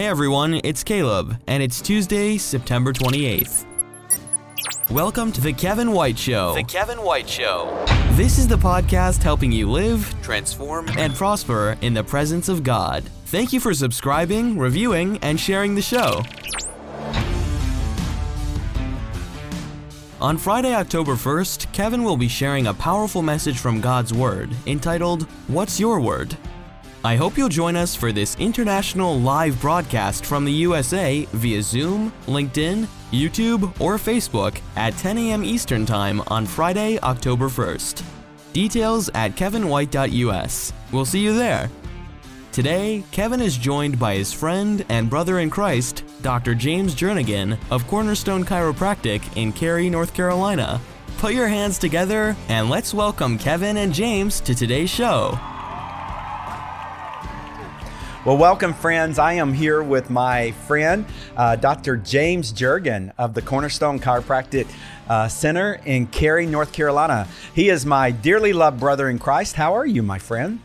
Hey everyone, it's Caleb, and it's Tuesday, September 28th. Welcome to The Kevin White Show. The Kevin White Show. This is the podcast helping you live, transform, and prosper in the presence of God. Thank you for subscribing, reviewing, and sharing the show. On Friday, October 1st, Kevin will be sharing a powerful message from God's Word entitled, What's Your Word? I hope you'll join us for this international live broadcast from the USA via Zoom, LinkedIn, YouTube, or Facebook at 10 a.m. Eastern Time on Friday, October 1st. Details at kevinwhite.us. We'll see you there. Today, Kevin is joined by his friend and brother in Christ, Dr. James Jernigan of Cornerstone Chiropractic in Cary, North Carolina. Put your hands together and let's welcome Kevin and James to today's show. Well, welcome, friends. I am here with my friend, uh, Dr. James Jergen of the Cornerstone Chiropractic uh, Center in Cary, North Carolina. He is my dearly loved brother in Christ. How are you, my friend?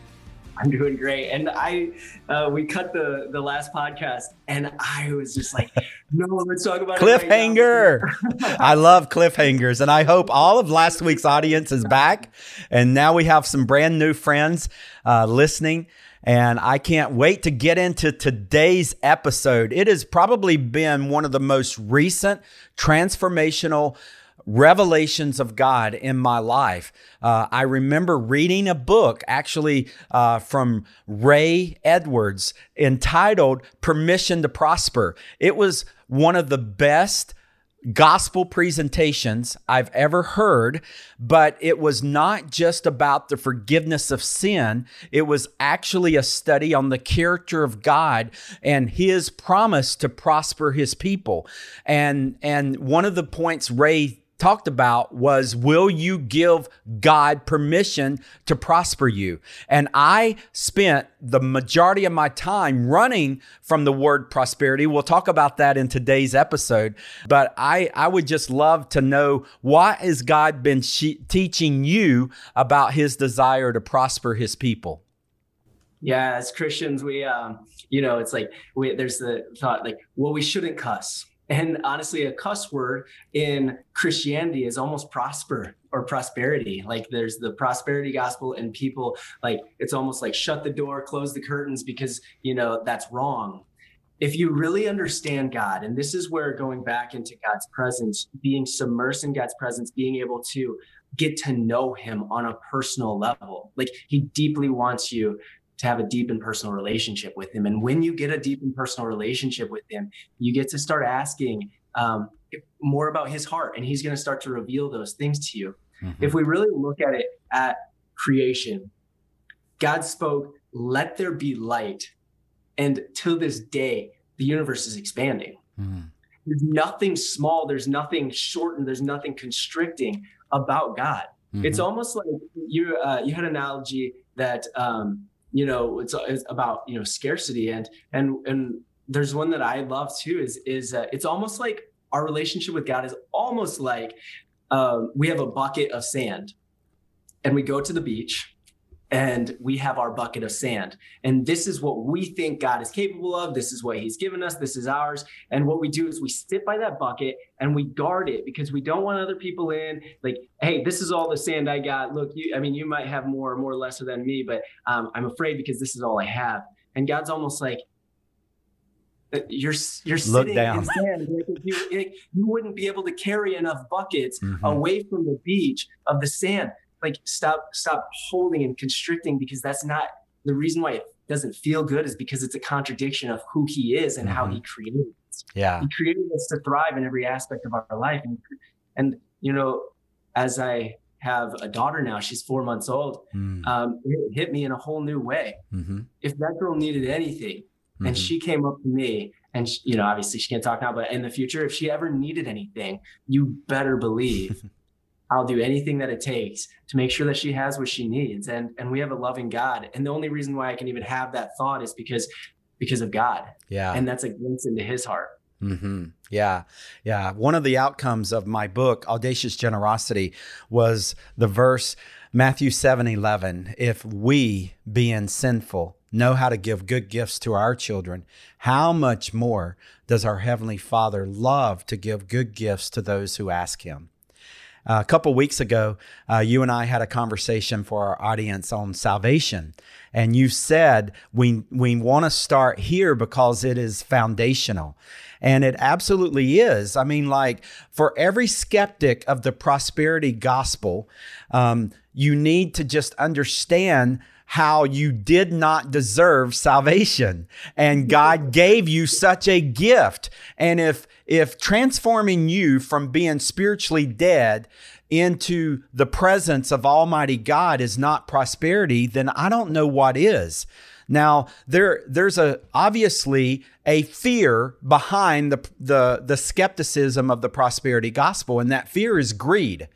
I'm doing great. And I, uh, we cut the the last podcast, and I was just like, no, let's talk about cliffhanger. Right I love cliffhangers, and I hope all of last week's audience is back, and now we have some brand new friends uh, listening. And I can't wait to get into today's episode. It has probably been one of the most recent transformational revelations of God in my life. Uh, I remember reading a book actually uh, from Ray Edwards entitled Permission to Prosper. It was one of the best gospel presentations I've ever heard, but it was not just about the forgiveness of sin. It was actually a study on the character of God and his promise to prosper his people. And, and one of the points Ray talked about was will you give God permission to prosper you? And I spent the majority of my time running from the word prosperity. We'll talk about that in today's episode, but I I would just love to know what has God been she- teaching you about his desire to prosper his people? Yeah, as Christians, we um you know, it's like we there's the thought like, well, we shouldn't cuss and honestly, a cuss word in Christianity is almost prosper or prosperity. Like there's the prosperity gospel, and people like it's almost like shut the door, close the curtains because you know that's wrong. If you really understand God, and this is where going back into God's presence, being submersed in God's presence, being able to get to know Him on a personal level, like He deeply wants you to have a deep and personal relationship with him. And when you get a deep and personal relationship with him, you get to start asking um, more about his heart, and he's going to start to reveal those things to you. Mm-hmm. If we really look at it at creation, God spoke, "Let there be light," and to this day, the universe is expanding. Mm-hmm. There's nothing small. There's nothing shortened. There's nothing constricting about God. Mm-hmm. It's almost like you uh, you had an analogy that um, you know it's, it's about you know scarcity. And and and there's one that I love too is is uh, it's almost like our relationship with God is almost like um, we have a bucket of sand and we go to the beach and we have our bucket of sand. And this is what we think God is capable of. This is what He's given us. This is ours. And what we do is we sit by that bucket and we guard it because we don't want other people in. Like, hey, this is all the sand I got. Look, you. I mean, you might have more, or more lesser than me, but um, I'm afraid because this is all I have. And God's almost like, uh, you're you're Look down. in sand. You, you wouldn't be able to carry enough buckets mm-hmm. away from the beach of the sand like stop stop holding and constricting because that's not the reason why it doesn't feel good is because it's a contradiction of who he is and mm-hmm. how he created us. Yeah. He created us to thrive in every aspect of our life. And, and you know, as I have a daughter now, she's four months old, mm. um, it hit me in a whole new way. Mm-hmm. If that girl needed anything mm-hmm. and she came up to me and, she, you know, obviously she can't talk now, but in the future, if she ever needed anything, you better believe I'll do anything that it takes to make sure that she has what she needs. And and we have a loving God. And the only reason why I can even have that thought is because because of God. Yeah. And that's a glimpse into his heart. Mm-hmm. Yeah. Yeah. One of the outcomes of my book, Audacious Generosity, was the verse Matthew 7 11. If we, being sinful, know how to give good gifts to our children, how much more does our Heavenly Father love to give good gifts to those who ask Him? A couple weeks ago, uh, you and I had a conversation for our audience on salvation. And you said we, we want to start here because it is foundational. And it absolutely is. I mean, like for every skeptic of the prosperity gospel, um, you need to just understand how you did not deserve salvation and God gave you such a gift. And if if transforming you from being spiritually dead into the presence of Almighty God is not prosperity, then I don't know what is. Now, there there's a obviously a fear behind the the the skepticism of the prosperity gospel, and that fear is greed.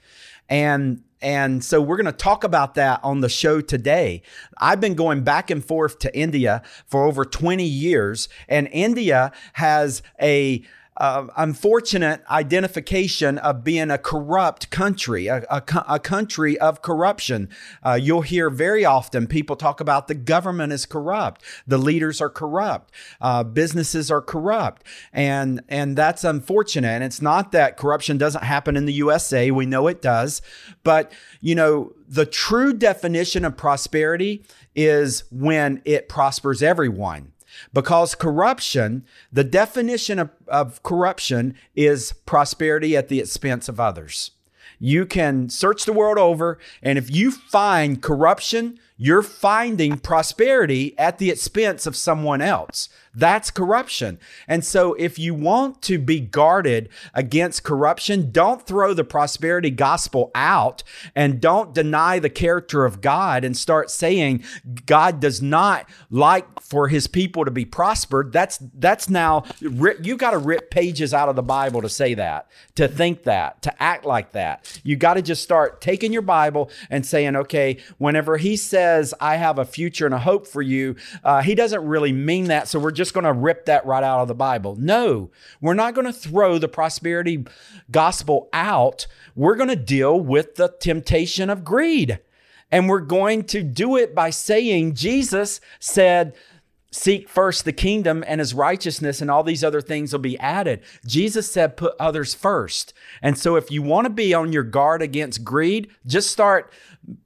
And and so we're going to talk about that on the show today. I've been going back and forth to India for over 20 years, and India has a uh, unfortunate identification of being a corrupt country, a, a, a country of corruption. Uh, you'll hear very often people talk about the government is corrupt, the leaders are corrupt, uh, businesses are corrupt, and and that's unfortunate. And it's not that corruption doesn't happen in the USA. We know it does, but you know the true definition of prosperity is when it prospers everyone. Because corruption, the definition of, of corruption is prosperity at the expense of others. You can search the world over, and if you find corruption, you're finding prosperity at the expense of someone else. That's corruption. And so, if you want to be guarded against corruption, don't throw the prosperity gospel out and don't deny the character of God and start saying God does not like for his people to be prospered. That's that's now you got to rip pages out of the Bible to say that, to think that, to act like that. You got to just start taking your Bible and saying, okay, whenever he says I have a future and a hope for you, uh, he doesn't really mean that. So we're just going to rip that right out of the Bible. No, we're not going to throw the prosperity gospel out. We're going to deal with the temptation of greed. And we're going to do it by saying Jesus said, Seek first the kingdom and his righteousness, and all these other things will be added. Jesus said, Put others first. And so, if you want to be on your guard against greed, just start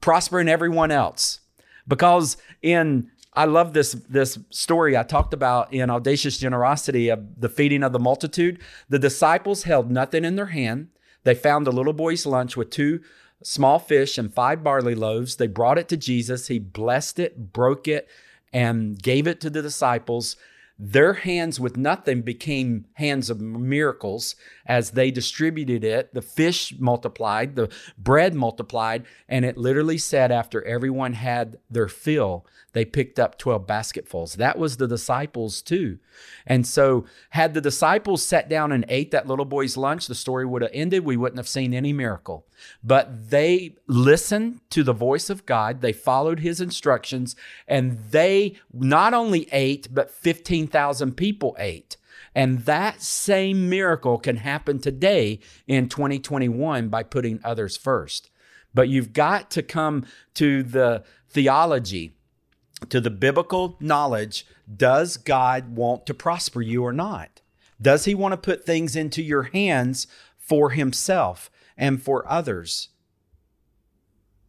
prospering everyone else. Because in I love this this story I talked about in audacious generosity of the feeding of the multitude. The disciples held nothing in their hand. They found a little boy's lunch with two small fish and five barley loaves. They brought it to Jesus. He blessed it, broke it, and gave it to the disciples. Their hands with nothing became hands of miracles as they distributed it. The fish multiplied, the bread multiplied, and it literally said after everyone had their fill, they picked up 12 basketfuls. That was the disciples too. And so, had the disciples sat down and ate that little boy's lunch, the story would have ended. We wouldn't have seen any miracle. But they listened to the voice of God, they followed his instructions, and they not only ate, but 15,000 people ate. And that same miracle can happen today in 2021 by putting others first. But you've got to come to the theology to the biblical knowledge does God want to prosper you or not? Does he want to put things into your hands for himself and for others?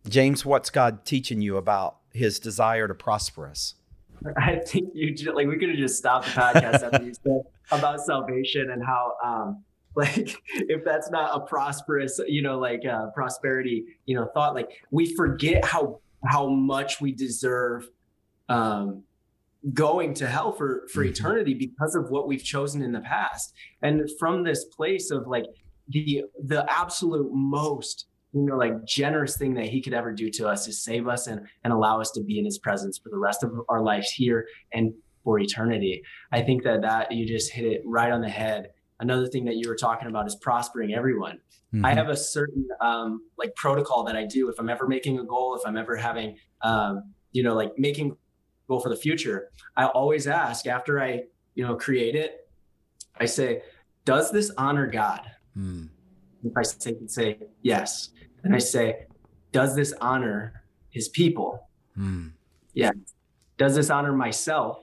James, what's God teaching you about his desire to prosper us? I think you just, like we could have just stopped the podcast after you said about salvation and how um like if that's not a prosperous you know like uh prosperity you know thought like we forget how how much we deserve um, going to hell for for mm-hmm. eternity because of what we've chosen in the past and from this place of like the the absolute most you know like generous thing that he could ever do to us is save us and and allow us to be in his presence for the rest of our lives here and for eternity i think that that you just hit it right on the head another thing that you were talking about is prospering everyone mm-hmm. i have a certain um like protocol that i do if i'm ever making a goal if i'm ever having um you know like making goal for the future, I always ask after I, you know, create it, I say, does this honor God? Mm. If I say, say yes, and I say, does this honor his people? Mm. Yeah. does this honor myself?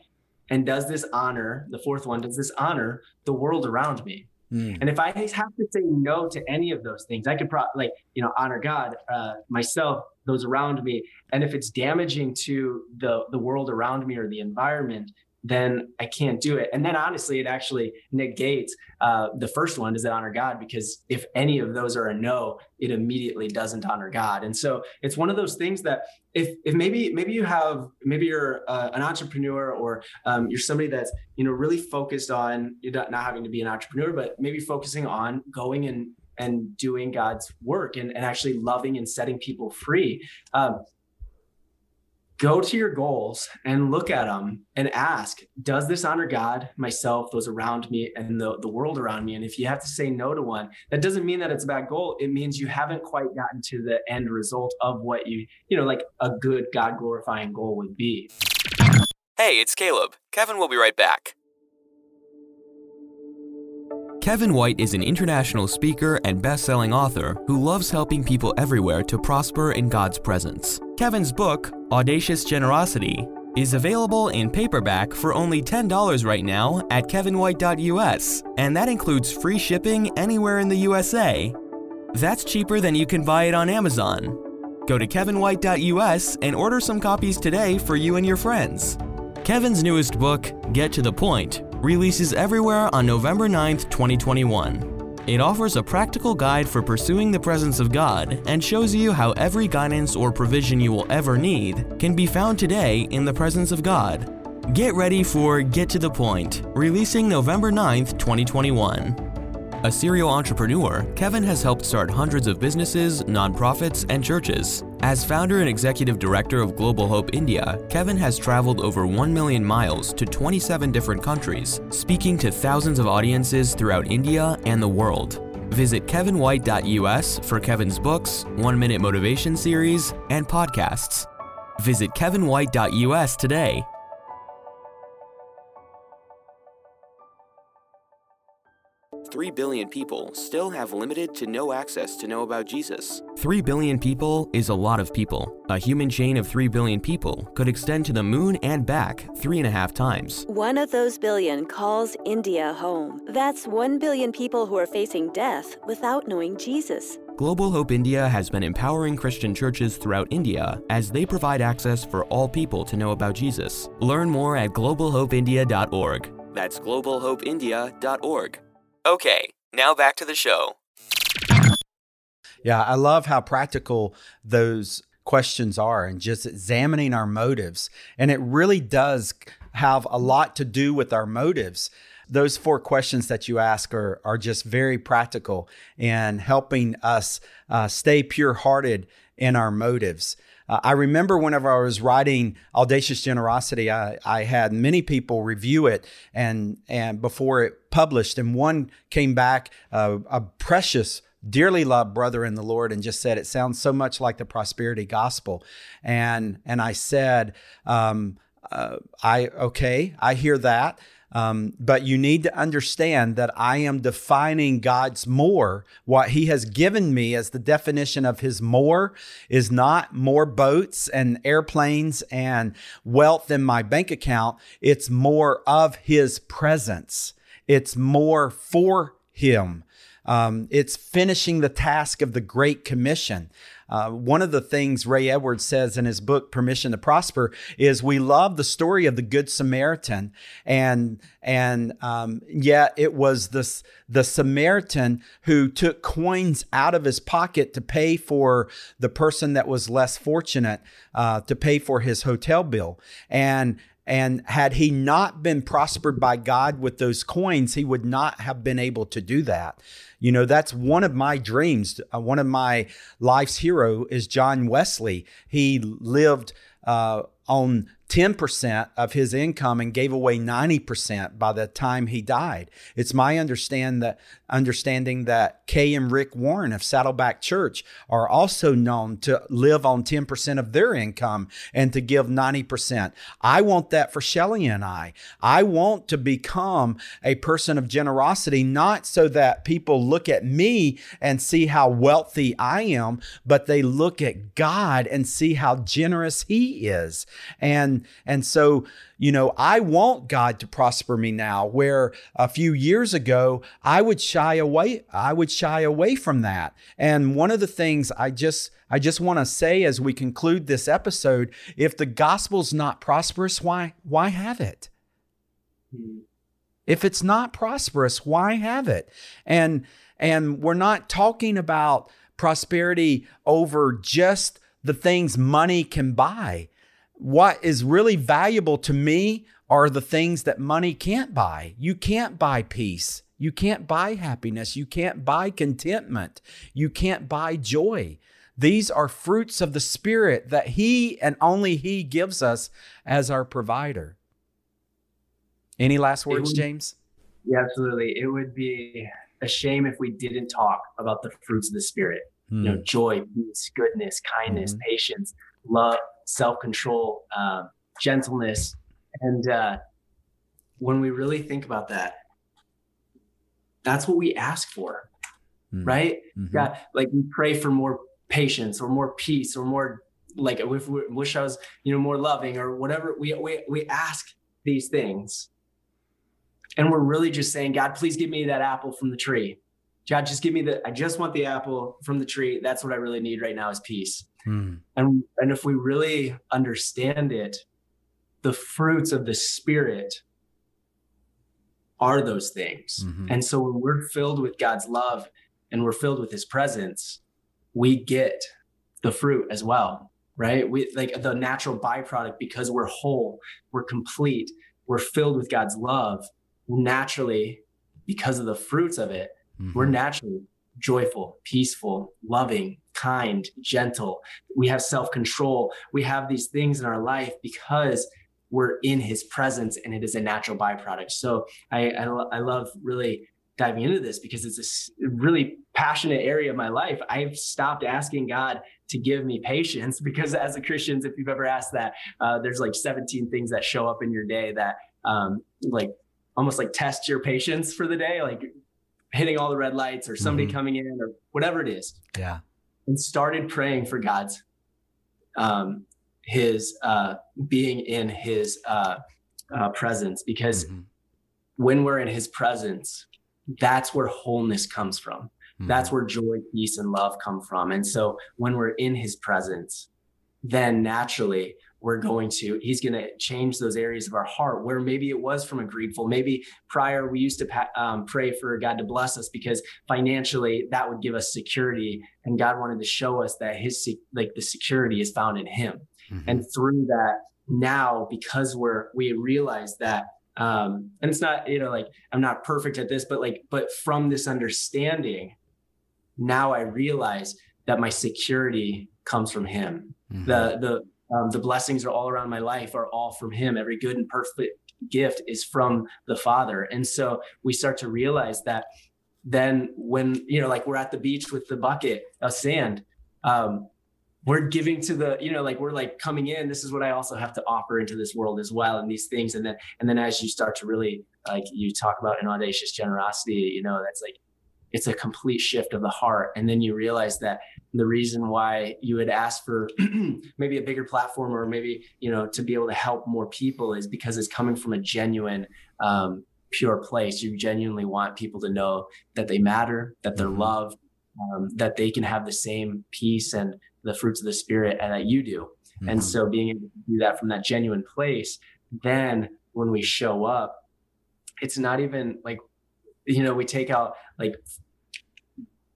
And does this honor, the fourth one, does this honor the world around me? Mm. And if I have to say no to any of those things, I could probably like, you know, honor God, uh, myself, those around me. And if it's damaging to the the world around me or the environment, then I can't do it. And then honestly, it actually negates uh, the first one, does it honor God? Because if any of those are a no, it immediately doesn't honor God. And so it's one of those things that if if maybe maybe you have maybe you're uh, an entrepreneur or um, you're somebody that's you know really focused on you're not, not having to be an entrepreneur, but maybe focusing on going and and doing God's work and, and actually loving and setting people free. Um, go to your goals and look at them and ask does this honor god myself those around me and the, the world around me? And if you have to say no to one that doesn't mean that it's a bad goal. It means you haven't quite gotten to the end result of what you you know like a good god glorifying goal would be. Hey it's caleb. Kevin will be right back Kevin White is an international speaker and best selling author who loves helping people everywhere to prosper in God's presence. Kevin's book, Audacious Generosity, is available in paperback for only $10 right now at kevinwhite.us, and that includes free shipping anywhere in the USA. That's cheaper than you can buy it on Amazon. Go to kevinwhite.us and order some copies today for you and your friends. Kevin's newest book, Get to the Point, releases everywhere on November 9th, 2021. It offers a practical guide for pursuing the presence of God and shows you how every guidance or provision you will ever need can be found today in the presence of God. Get ready for Get to the Point, releasing November 9th, 2021. A serial entrepreneur, Kevin has helped start hundreds of businesses, nonprofits, and churches. As founder and executive director of Global Hope India, Kevin has traveled over 1 million miles to 27 different countries, speaking to thousands of audiences throughout India and the world. Visit kevinwhite.us for Kevin's books, 1 Minute Motivation Series, and podcasts. Visit kevinwhite.us today 3 billion people still have limited to no access to know about Jesus. 3 billion people is a lot of people. A human chain of 3 billion people could extend to the moon and back three and a half times. One of those billion calls India home. That's 1 billion people who are facing death without knowing Jesus. Global Hope India has been empowering Christian churches throughout India as they provide access for all people to know about Jesus. Learn more at globalhopeindia.org. That's globalhopeindia.org. Okay, now back to the show. Yeah, I love how practical those questions are and just examining our motives. And it really does have a lot to do with our motives. Those four questions that you ask are, are just very practical in helping us uh, stay pure hearted in our motives. Uh, I remember whenever I was writing Audacious Generosity, I, I had many people review it and and before it published, and one came back, uh, a precious dearly loved brother in the Lord and just said it sounds so much like the prosperity gospel, and and I said, um, uh, I okay, I hear that. Um, but you need to understand that I am defining God's more. What He has given me as the definition of His more is not more boats and airplanes and wealth in my bank account. It's more of His presence, it's more for Him. Um, it's finishing the task of the Great Commission. Uh, one of the things Ray Edwards says in his book Permission to Prosper is we love the story of the Good Samaritan, and and um, yet it was this the Samaritan who took coins out of his pocket to pay for the person that was less fortunate uh, to pay for his hotel bill, and and had he not been prospered by God with those coins, he would not have been able to do that. You know, that's one of my dreams. Uh, one of my life's hero is John Wesley. He lived uh, on 10% of his income and gave away 90% by the time he died. It's my understand that understanding that Kay and Rick Warren of Saddleback Church are also known to live on 10% of their income and to give 90%. I want that for Shelly and I. I want to become a person of generosity, not so that people look at me and see how wealthy I am, but they look at God and see how generous He is. And and and so you know i want god to prosper me now where a few years ago i would shy away i would shy away from that. And one of the things i just i just want to say as we conclude this episode if the gospel's not prosperous why why have it? Hmm. If it's not prosperous why have it? And and we're not talking about prosperity over just the things money can buy. What is really valuable to me are the things that money can't buy. You can't buy peace. You can't buy happiness. You can't buy contentment. You can't buy joy. These are fruits of the Spirit that He and only He gives us as our provider. Any last words, would, James? Yeah, absolutely. It would be a shame if we didn't talk about the fruits of the Spirit mm. you know, hmm. joy, peace, goodness, kindness, mm. patience, love, self-control, uh, gentleness, and uh, when we really think about that, that's what we ask for, mm. right? Mm-hmm. God, like we pray for more patience or more peace or more like if we wish I was, you know, more loving or whatever. We we we ask these things, and we're really just saying, God, please give me that apple from the tree. God, just give me the, I just want the apple from the tree. That's what I really need right now is peace. Hmm. And, and if we really understand it, the fruits of the spirit are those things. Mm-hmm. And so when we're filled with God's love and we're filled with his presence, we get the fruit as well, right? We like the natural byproduct because we're whole, we're complete, we're filled with God's love. Naturally, because of the fruits of it, Mm-hmm. We're naturally joyful, peaceful, loving, kind, gentle. We have self control. We have these things in our life because we're in his presence and it is a natural byproduct. So I, I, I love really diving into this because it's a really passionate area of my life. I've stopped asking God to give me patience because as a Christians, if you've ever asked that, uh, there's like 17 things that show up in your day that um, like almost like test your patience for the day. Like hitting all the red lights or somebody mm-hmm. coming in or whatever it is. Yeah. And started praying for God's um his uh being in his uh, uh presence because mm-hmm. when we're in his presence, that's where wholeness comes from. Mm-hmm. That's where joy, peace, and love come from. And so when we're in his presence, then naturally we're going to he's going to change those areas of our heart where maybe it was from a greedful maybe prior we used to um, pray for god to bless us because financially that would give us security and god wanted to show us that his like the security is found in him mm-hmm. and through that now because we're we realize that um and it's not you know like i'm not perfect at this but like but from this understanding now i realize that my security comes from him mm-hmm. the the um, the blessings are all around my life are all from him. Every good and perfect gift is from the father. And so we start to realize that then when you know like we're at the beach with the bucket of sand um, we're giving to the you know like we're like coming in this is what i also have to offer into this world as well and these things. And then and then as you start to really like you talk about an audacious generosity you know that's like it's a complete shift of the heart and then you realize that the reason why you would ask for maybe a bigger platform or maybe you know to be able to help more people is because it's coming from a genuine um, pure place you genuinely want people to know that they matter that they're mm-hmm. loved um, that they can have the same peace and the fruits of the spirit and that you do mm-hmm. and so being able to do that from that genuine place then when we show up it's not even like you know we take out like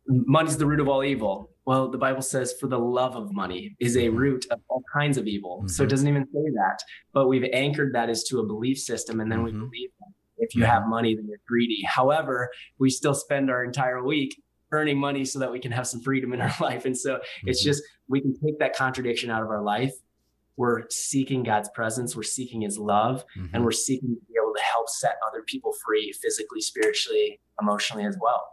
money's the root of all evil well, the Bible says, for the love of money is a mm-hmm. root of all kinds of evil. Mm-hmm. So it mm-hmm. doesn't even say that, but we've anchored that as to a belief system. And then mm-hmm. we believe that if you have money, then you're greedy. However, we still spend our entire week earning money so that we can have some freedom in our life. And so it's mm-hmm. just, we can take that contradiction out of our life. We're seeking God's presence, we're seeking his love, and mm-hmm. we're seeking to be able to help set other people free physically, spiritually, emotionally as well.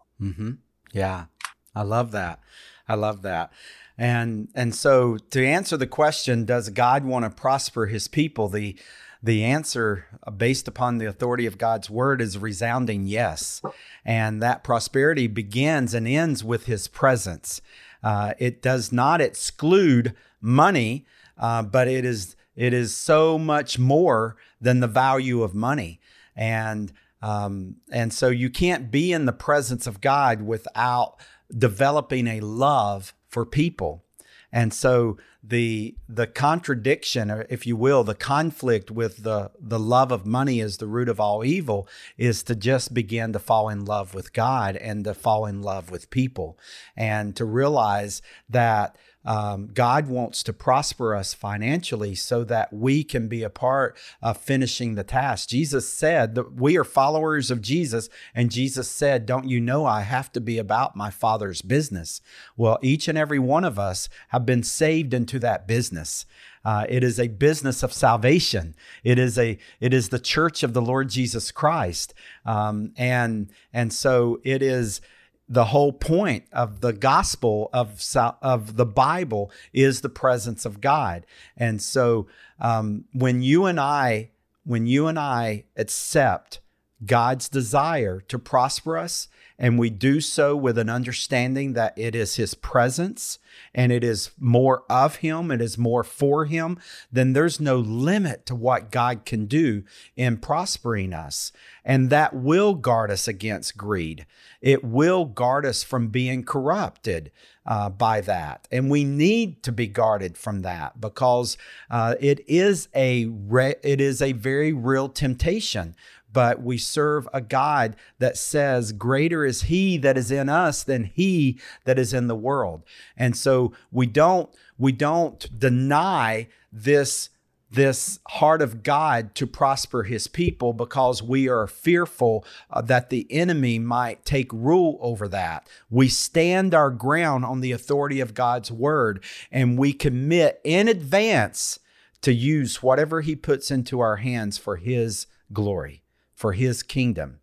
Yeah, I love that. I love that. And and so to answer the question, does God want to prosper his people? The the answer uh, based upon the authority of God's word is resounding yes. And that prosperity begins and ends with his presence. Uh, it does not exclude money, uh, but it is it is so much more than the value of money. And um, and so you can't be in the presence of God without developing a love for people. And so the the contradiction, or if you will, the conflict with the the love of money is the root of all evil is to just begin to fall in love with God and to fall in love with people, and to realize that um, God wants to prosper us financially so that we can be a part of finishing the task. Jesus said that we are followers of Jesus, and Jesus said, Don't you know I have to be about my Father's business? Well, each and every one of us have been saved into that business. Uh, it is a business of salvation. It is a it is the church of the Lord Jesus Christ, um, and and so it is the whole point of the gospel of of the Bible is the presence of God. And so um, when you and I when you and I accept God's desire to prosper us, and we do so with an understanding that it is His presence and it is more of Him, it is more for Him, then there's no limit to what God can do in prospering us. And that will guard us against greed. It will guard us from being corrupted uh, by that. And we need to be guarded from that because uh, it is a re- it is a very real temptation but we serve a God that says, Greater is He that is in us than He that is in the world. And so we don't, we don't deny this this heart of God to prosper his people because we are fearful uh, that the enemy might take rule over that. We stand our ground on the authority of God's word and we commit in advance to use whatever he puts into our hands for his glory for his kingdom.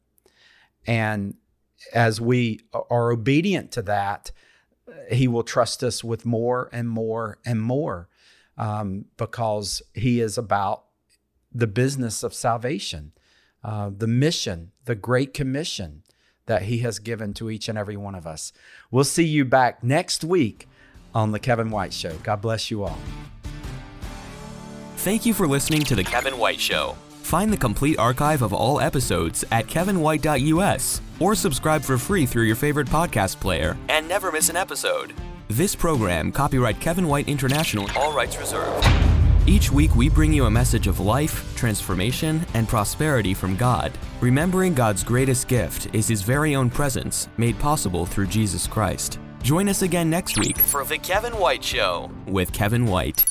And as we are obedient to that, he will trust us with more and more and more um, because he is about the business of salvation, uh, the mission, the great commission that he has given to each and every one of us. We'll see you back next week on The Kevin White Show. God bless you all. Thank you for listening to The Kevin White Show. Find the complete archive of all episodes at kevinwhite.us or subscribe for free through your favorite podcast player and never miss an episode. This program, copyright Kevin White International, all rights reserved. Each week, we bring you a message of life, transformation, and prosperity from God. Remembering God's greatest gift is His very own presence, made possible through Jesus Christ. Join us again next week for The Kevin White Show with Kevin White.